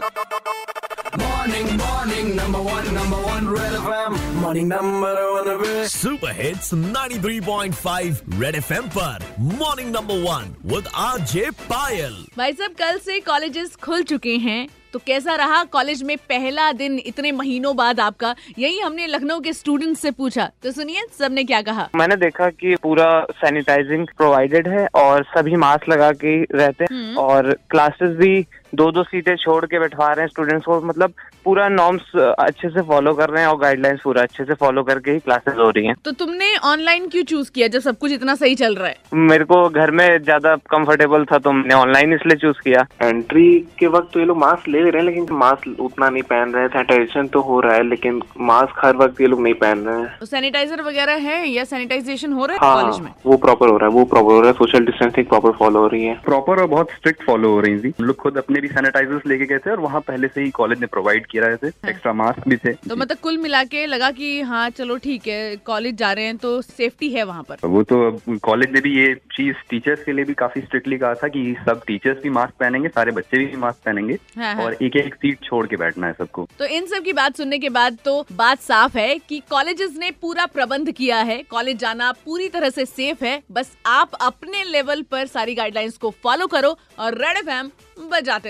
Morning, morning, number one, number one, Red FM. Morning, number one, Red. Super hits 93.5 Red FM पर. Morning number one with RJ Payal भाई साहब कल से colleges खुल चुके हैं तो कैसा रहा कॉलेज में पहला दिन इतने महीनों बाद आपका? यही हमने लखनऊ के स्टूडेंट से पूछा। तो सुनिए सबने क्या कहा? मैंने देखा कि पूरा सैनिटाइजिंग प्रोवाइडेड है और सभी मास्क लगा के रहते हैं और क्लासेस भी दो दो सीटें छोड़ के बैठवा रहे हैं स्टूडेंट्स को। मतलब पूरा नॉर्म्स अच्छे से फॉलो कर रहे हैं और गाइडलाइंस पूरा अच्छे से फॉलो करके ही क्लासेस हो रही हैं। तो तुमने ऑनलाइन क्यों चूज़ किया जब सब कुछ इतना सही चल रहा है? मेरे को घर में ज़्यादा कंफर्टेबल था तो मैंने ऑनलाइन इसलिए चूज़ किया। एंट्री के वक्त तो ये लोग मास्क ले रहे हैं लेकिन मास्क उतना नहीं पहन रहे हैं। सैनिटाइजेशन तो हो रहा है लेकिन मास्क हर वक्त ये लोग नहीं पहन रहे हैं। तो सैनिटाइजर वगैरह है या सैनिटाइजेशन हो रहा है हाँ कॉलेज में? वो प्रॉपर हो रहा है वो प्रॉपर हो रहा है। सोशल डिस्टेंसिंग प्रॉपर फॉलो हो रही है। प्रॉपर और बहुत स्ट्रिक्ट फॉलो हो रही थी हम लोग खुद अपने भी सैनिटाइजर्स लेके गए थे और वहाँ पहले से ही कॉलेज ने प्रोवाइड किया रहे थे एक्स्ट्रा मास्क भी थे। तो मतलब कुल मिला के लगा कि हाँ चलो ठीक है कॉलेज जा रहे हैं तो सेफ्टी है वहाँ पर। वो तो कॉलेज ने भी ये चीज़ टीचर्स के लिए भी काफ़ी स्ट्रिक्टली कहा था कि सब टीचर्स भी मास्क पहनेंगे सारे बच्चे भी मास्क पहनेंगे हाँ, हाँ। और एक एक सीट छोड़ के बैठना है सबको। तो इन सब की बात सुनने के बाद तो बात साफ़ है कि कॉलेजेस ने पूरा प्रबंध किया है। कॉलेज जाना पूरी तरह से सेफ़ है। बस आप अपने लेवल पर सारी गाइडलाइंस को फॉलो करो और रेड एफ़ बजाते